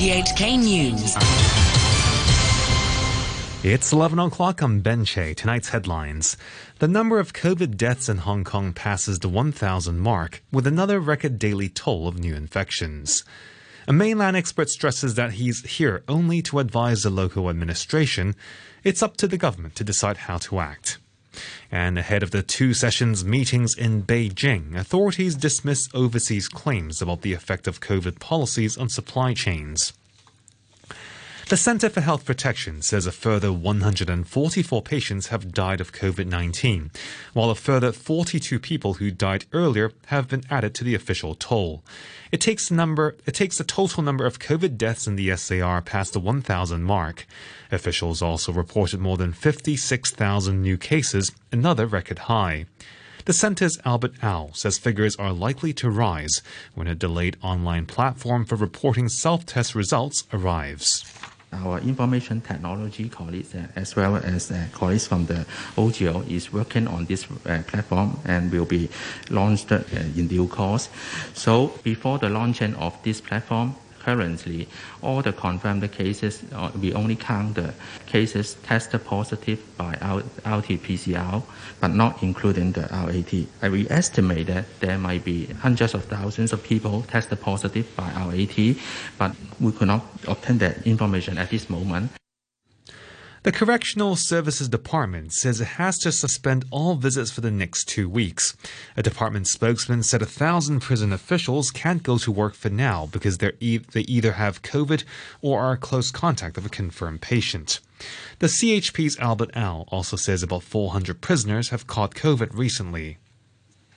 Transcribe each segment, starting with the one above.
RTHK News. It's 11 o'clock on Benche. Tonight's headlines. The number of COVID deaths in Hong Kong passes the 1,000 mark, with another record daily toll of new infections. A mainland expert stresses that he's here only to advise the local administration. It's up to the government to decide how to act. And ahead of the two sessions meetings in Beijing, authorities dismiss overseas claims about the effect of COVID policies on supply chains. The Center for Health Protection says a further 144 patients have died of COVID 19, while a further 42 people who died earlier have been added to the official toll. It takes, number, it takes the total number of COVID deaths in the SAR past the 1,000 mark. Officials also reported more than 56,000 new cases, another record high. The center's Albert Au says figures are likely to rise when a delayed online platform for reporting self test results arrives our information technology colleagues uh, as well as uh, colleagues from the OGO is working on this uh, platform and will be launched uh, in due course. So before the launching of this platform, currently all the confirmed cases, uh, we only count the cases tested positive by RT-PCR, but not including the RAT. And we estimate that there might be hundreds of thousands of people tested positive by RAT, but we could not obtain that information at this moment. The Correctional Services Department says it has to suspend all visits for the next two weeks. A department spokesman said a thousand prison officials can't go to work for now because e- they either have COVID or are close contact of a confirmed patient. The CHP's Albert Au also says about 400 prisoners have caught COVID recently.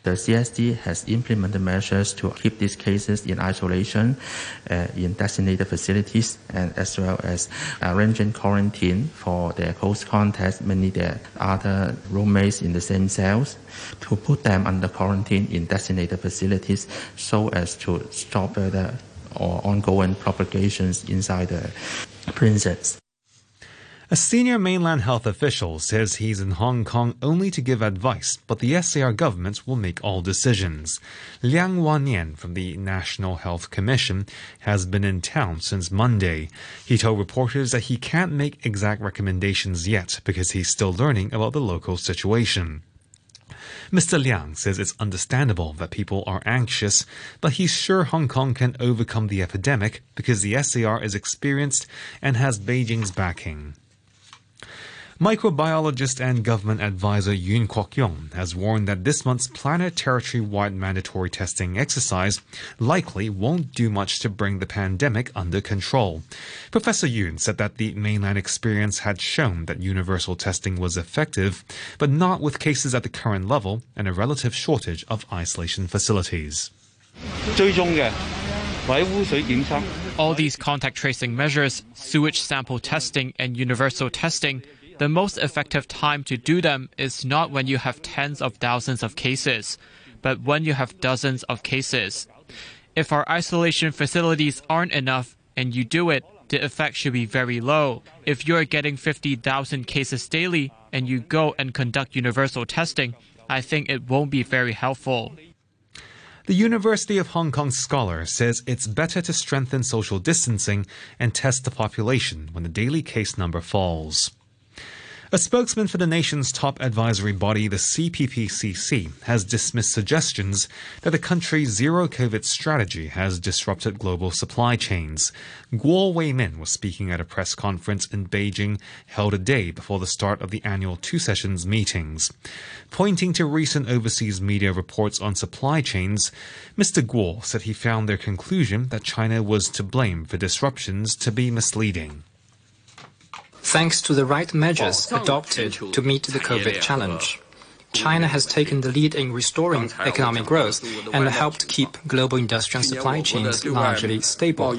The CSD has implemented measures to keep these cases in isolation uh, in designated facilities and as well as arranging quarantine for their close contacts, mainly their other roommates in the same cells, to put them under quarantine in designated facilities so as to stop further or ongoing propagations inside the prisons. A senior mainland health official says he's in Hong Kong only to give advice, but the SAR government will make all decisions. Liang Wannian from the National Health Commission has been in town since Monday. He told reporters that he can't make exact recommendations yet because he's still learning about the local situation. Mr. Liang says it's understandable that people are anxious, but he's sure Hong Kong can overcome the epidemic because the SAR is experienced and has Beijing's backing. Microbiologist and government advisor Yuen Kwok Yung has warned that this month's planet territory-wide mandatory testing exercise likely won't do much to bring the pandemic under control. Professor Yuen said that the mainland experience had shown that universal testing was effective, but not with cases at the current level and a relative shortage of isolation facilities. All these contact tracing measures, sewage sample testing, and universal testing the most effective time to do them is not when you have tens of thousands of cases, but when you have dozens of cases. If our isolation facilities aren't enough and you do it, the effect should be very low. If you're getting 50,000 cases daily and you go and conduct universal testing, I think it won't be very helpful. The University of Hong Kong scholar says it's better to strengthen social distancing and test the population when the daily case number falls. A spokesman for the nation's top advisory body, the CPPCC, has dismissed suggestions that the country's zero COVID strategy has disrupted global supply chains. Guo Weimin was speaking at a press conference in Beijing held a day before the start of the annual two sessions meetings. Pointing to recent overseas media reports on supply chains, Mr. Guo said he found their conclusion that China was to blame for disruptions to be misleading. Thanks to the right measures adopted to meet the COVID challenge, China has taken the lead in restoring economic growth and helped keep global industrial supply chains largely stable.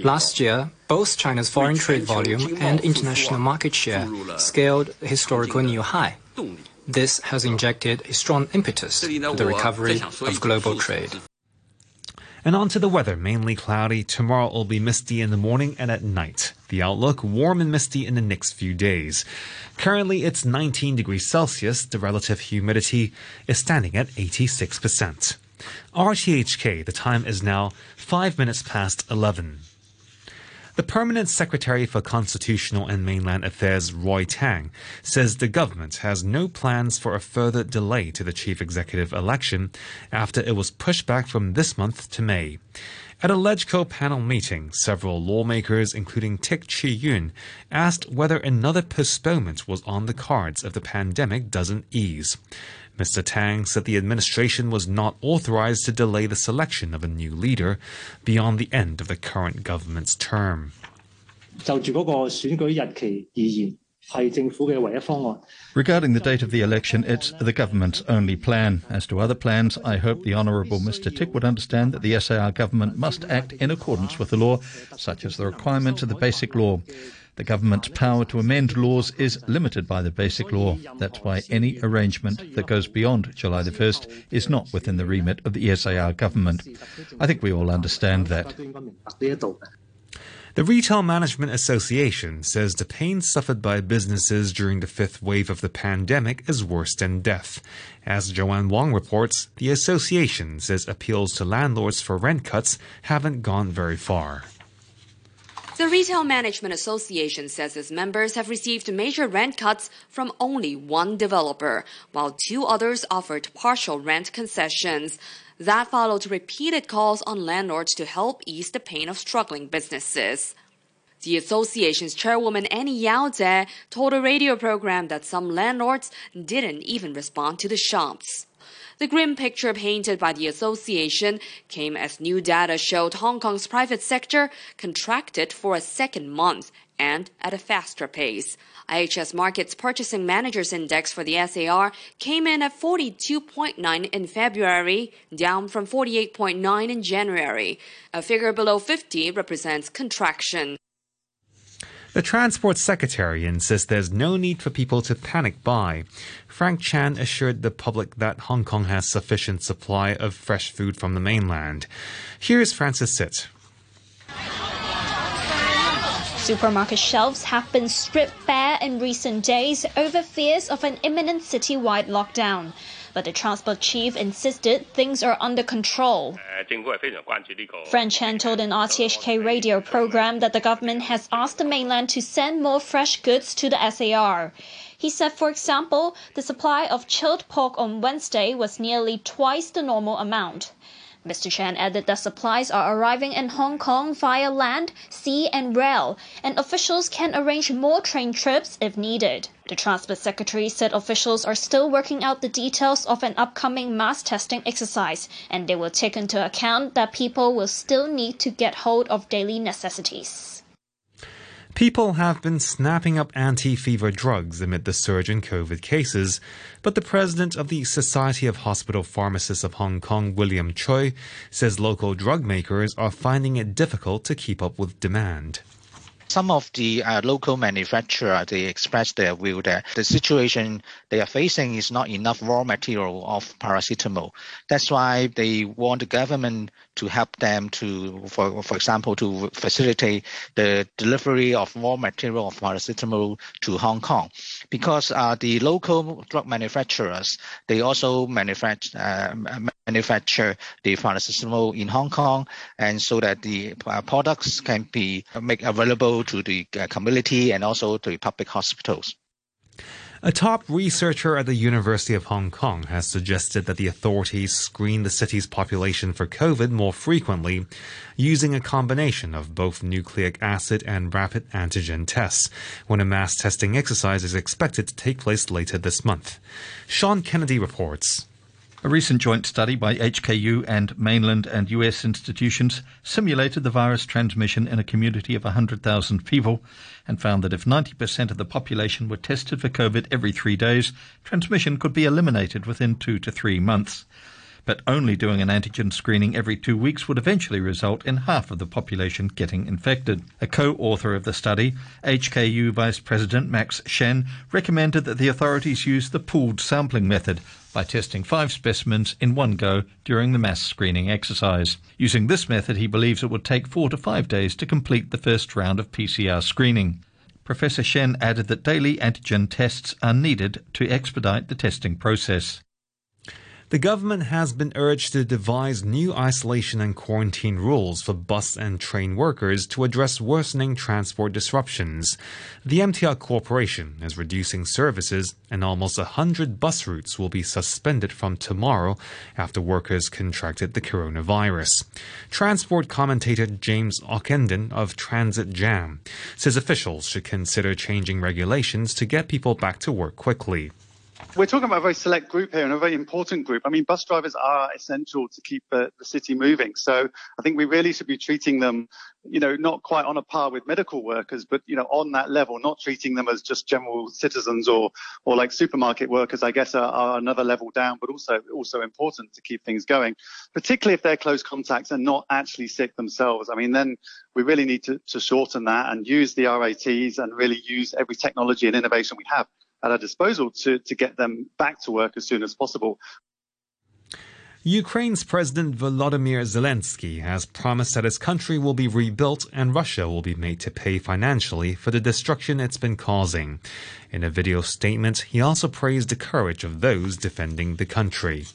Last year, both China's foreign trade volume and international market share scaled historical new high. This has injected a strong impetus to the recovery of global trade. And on to the weather. Mainly cloudy. Tomorrow will be misty in the morning and at night. The outlook warm and misty in the next few days. Currently it's 19 degrees Celsius. The relative humidity is standing at 86%. RTHK, the time is now 5 minutes past 11. The Permanent Secretary for Constitutional and Mainland Affairs, Roy Tang, says the government has no plans for a further delay to the chief executive election after it was pushed back from this month to May. At a LegCo panel meeting, several lawmakers, including Tik Chi Yun, asked whether another postponement was on the cards if the pandemic doesn't ease. Mr. Tang said the administration was not authorized to delay the selection of a new leader beyond the end of the current government's term. Regarding the date of the election, it's the government's only plan. As to other plans, I hope the Honourable Mr. Tik would understand that the SAR government must act in accordance with the law, such as the requirements of the Basic Law. The government's power to amend laws is limited by the Basic Law. That's why any arrangement that goes beyond July the 1st is not within the remit of the SAR government. I think we all understand that. The Retail Management Association says the pain suffered by businesses during the fifth wave of the pandemic is worse than death. As Joanne Wong reports, the association says appeals to landlords for rent cuts haven't gone very far. The Retail Management Association says its members have received major rent cuts from only one developer, while two others offered partial rent concessions. That followed repeated calls on landlords to help ease the pain of struggling businesses. The association's chairwoman Annie Yau Tse told a radio program that some landlords didn't even respond to the shops. The grim picture painted by the association came as new data showed Hong Kong's private sector contracted for a second month and at a faster pace. IHS Markit's Purchasing Managers Index for the SAR came in at 42.9 in February, down from 48.9 in January. A figure below 50 represents contraction. The Transport Secretary insists there's no need for people to panic buy. Frank Chan assured the public that Hong Kong has sufficient supply of fresh food from the mainland. Here's Francis Sitt. Supermarket shelves have been stripped bare in recent days over fears of an imminent citywide lockdown. But the transport chief insisted things are under control. Frank Chan told an RTHK radio program that the government has asked the mainland to send more fresh goods to the SAR. He said, for example, the supply of chilled pork on Wednesday was nearly twice the normal amount. Mr. Chan added that supplies are arriving in Hong Kong via land, sea, and rail, and officials can arrange more train trips if needed. The Transport Secretary said officials are still working out the details of an upcoming mass testing exercise, and they will take into account that people will still need to get hold of daily necessities. People have been snapping up anti fever drugs amid the surge in COVID cases, but the president of the Society of Hospital Pharmacists of Hong Kong, William Choi, says local drug makers are finding it difficult to keep up with demand. Some of the uh, local manufacturer they express their view that the situation they are facing is not enough raw material of paracetamol. That's why they want the government to help them to, for for example, to facilitate the delivery of raw material of paracetamol to Hong Kong, because uh, the local drug manufacturers they also manufacture uh, manufacture the paracetamol in Hong Kong, and so that the uh, products can be made available to the uh, community and also to public hospitals. A top researcher at the University of Hong Kong has suggested that the authorities screen the city's population for COVID more frequently, using a combination of both nucleic acid and rapid antigen tests, when a mass testing exercise is expected to take place later this month. Sean Kennedy reports. A recent joint study by HKU and mainland and US institutions simulated the virus transmission in a community of 100,000 people and found that if 90% of the population were tested for COVID every three days, transmission could be eliminated within two to three months but only doing an antigen screening every two weeks would eventually result in half of the population getting infected. A co author of the study, HKU Vice President Max Shen, recommended that the authorities use the pooled sampling method by testing five specimens in one go during the mass screening exercise. Using this method, he believes it would take four to five days to complete the first round of PCR screening. Professor Shen added that daily antigen tests are needed to expedite the testing process. The government has been urged to devise new isolation and quarantine rules for bus and train workers to address worsening transport disruptions. The MTR Corporation is reducing services, and almost 100 bus routes will be suspended from tomorrow after workers contracted the coronavirus. Transport commentator James Ockenden of Transit Jam says officials should consider changing regulations to get people back to work quickly. We're talking about a very select group here and a very important group. I mean, bus drivers are essential to keep the, the city moving. So I think we really should be treating them, you know, not quite on a par with medical workers, but, you know, on that level, not treating them as just general citizens or, or like supermarket workers, I guess, are, are another level down, but also, also important to keep things going, particularly if they're close contacts and not actually sick themselves. I mean, then we really need to, to shorten that and use the RATs and really use every technology and innovation we have at our disposal to, to get them back to work as soon as possible. Ukraine's President Volodymyr Zelensky has promised that his country will be rebuilt and Russia will be made to pay financially for the destruction it's been causing. In a video statement, he also praised the courage of those defending the country.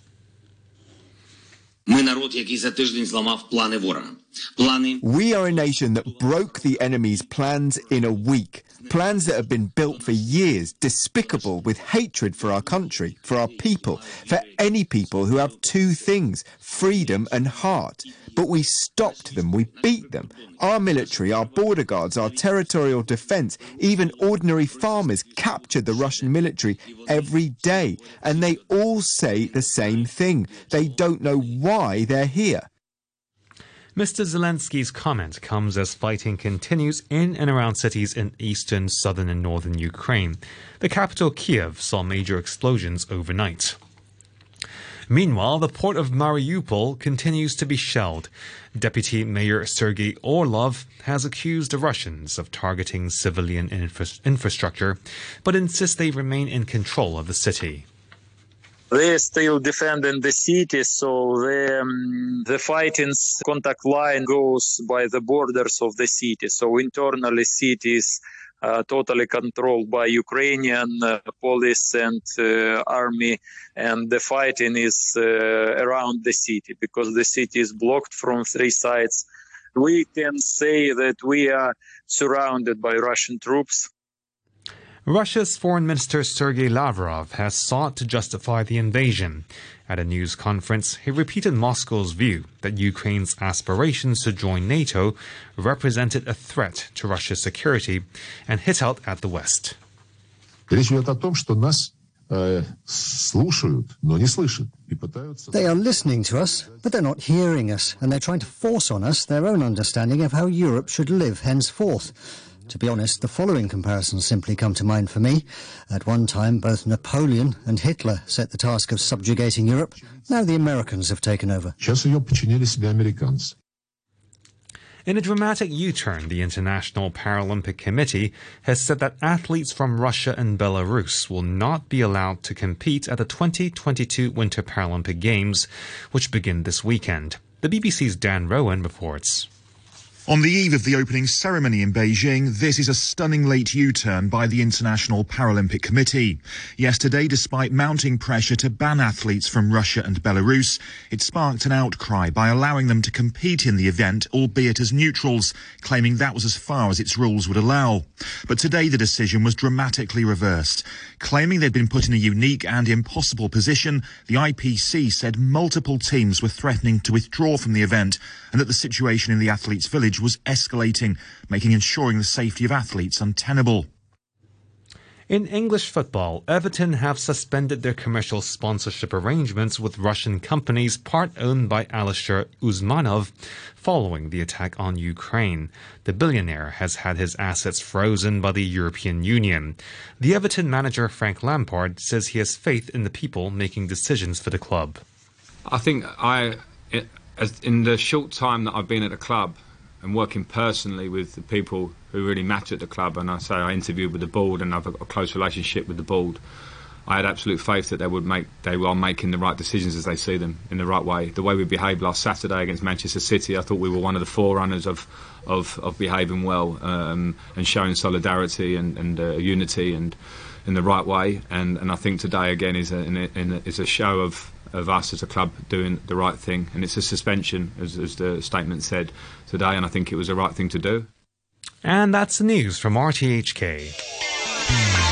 We are a nation that broke the enemy's plans in a week. Plans that have been built for years, despicable with hatred for our country, for our people, for any people who have two things freedom and heart. But we stopped them, we beat them. Our military, our border guards, our territorial defense, even ordinary farmers captured the Russian military every day. And they all say the same thing. They don't know why they're here. Mr. Zelensky's comment comes as fighting continues in and around cities in eastern, southern, and northern Ukraine. The capital, Kiev, saw major explosions overnight. Meanwhile, the port of Mariupol continues to be shelled. Deputy Mayor Sergei Orlov has accused the Russians of targeting civilian infra- infrastructure, but insists they remain in control of the city they're still defending the city, so the um, the fighting's contact line goes by the borders of the city. So internally, cities uh, totally controlled by Ukrainian uh, police and uh, army, and the fighting is uh, around the city because the city is blocked from three sides. We can say that we are surrounded by Russian troops. Russia's Foreign Minister Sergei Lavrov has sought to justify the invasion. At a news conference, he repeated Moscow's view that Ukraine's aspirations to join NATO represented a threat to Russia's security and hit out at the West. They are listening to us, but they're not hearing us, and they're trying to force on us their own understanding of how Europe should live henceforth. To be honest, the following comparisons simply come to mind for me. At one time, both Napoleon and Hitler set the task of subjugating Europe. Now the Americans have taken over. In a dramatic U turn, the International Paralympic Committee has said that athletes from Russia and Belarus will not be allowed to compete at the 2022 Winter Paralympic Games, which begin this weekend. The BBC's Dan Roan reports. On the eve of the opening ceremony in Beijing, this is a stunning late U-turn by the International Paralympic Committee. Yesterday, despite mounting pressure to ban athletes from Russia and Belarus, it sparked an outcry by allowing them to compete in the event, albeit as neutrals, claiming that was as far as its rules would allow. But today the decision was dramatically reversed. Claiming they'd been put in a unique and impossible position, the IPC said multiple teams were threatening to withdraw from the event and that the situation in the athletes' village was escalating, making ensuring the safety of athletes untenable. In English football, Everton have suspended their commercial sponsorship arrangements with Russian companies part owned by Alisher Usmanov following the attack on Ukraine. The billionaire has had his assets frozen by the European Union. The Everton manager Frank Lampard says he has faith in the people making decisions for the club. I think I as in the short time that I've been at the club and working personally with the people who really matter at the club, and I say I interviewed with the board and I've got a close relationship with the board. I had absolute faith that they would make they were making the right decisions as they see them in the right way. The way we behaved last Saturday against Manchester City, I thought we were one of the forerunners of of, of behaving well um, and showing solidarity and, and uh, unity and in the right way. And, and I think today again is a, is a show of of us as a club doing the right thing. And it's a suspension, as, as the statement said today, and I think it was the right thing to do. And that's the news from RTHK.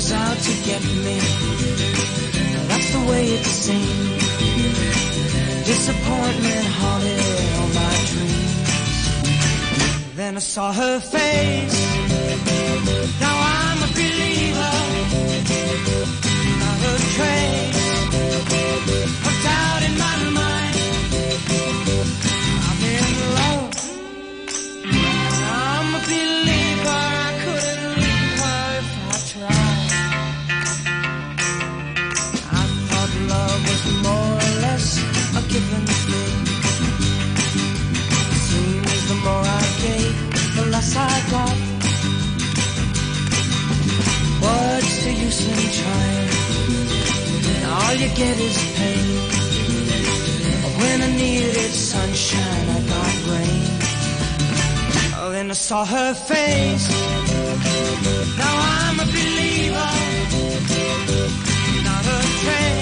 Was out to get me. That's the way it seemed. Disappointment haunted all my dreams. Then I saw her face. Now I'm a believer. Not a trace of doubt in use in trying? All you get is pain. When I needed sunshine, I got rain. Oh, then I saw her face. Now I'm a believer. Not a trace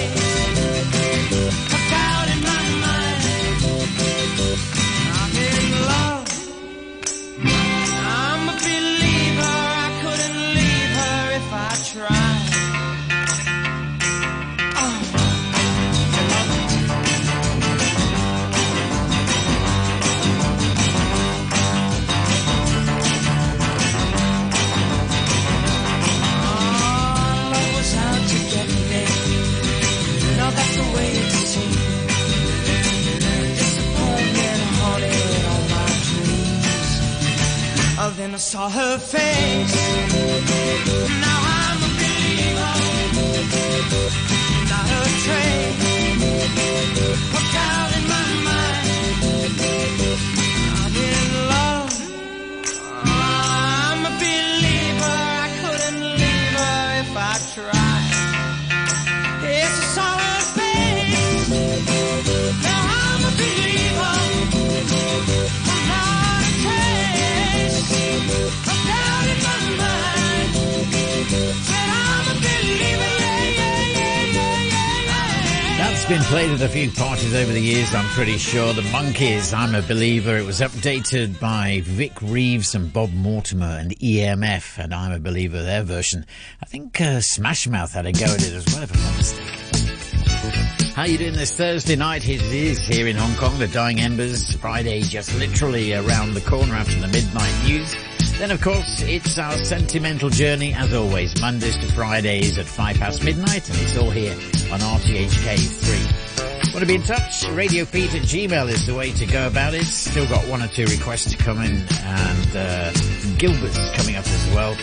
been played at a few parties over the years, I'm pretty sure. The Monkees, I'm a Believer. It was updated by Vic Reeves and Bob Mortimer and EMF, and I'm a Believer, their version. I think uh, Smash Mouth had a go at it as well, if I'm not mistaken. How you doing this Thursday night? It is here in Hong Kong, the Dying Embers. Friday just literally around the corner after the midnight news. Then of course, it's our sentimental journey as always, Mondays to Fridays at 5 past midnight, and it's all here on RTHK 3. Want to be in touch? Radio Pete at Gmail is the way to go about it. Still got one or two requests to come in, and uh, Gilbert's coming up as well.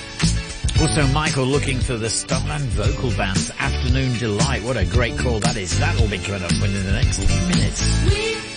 Also, Michael looking for the Starland vocal band's Afternoon Delight. What a great call that is. That'll be coming up within the next few minutes.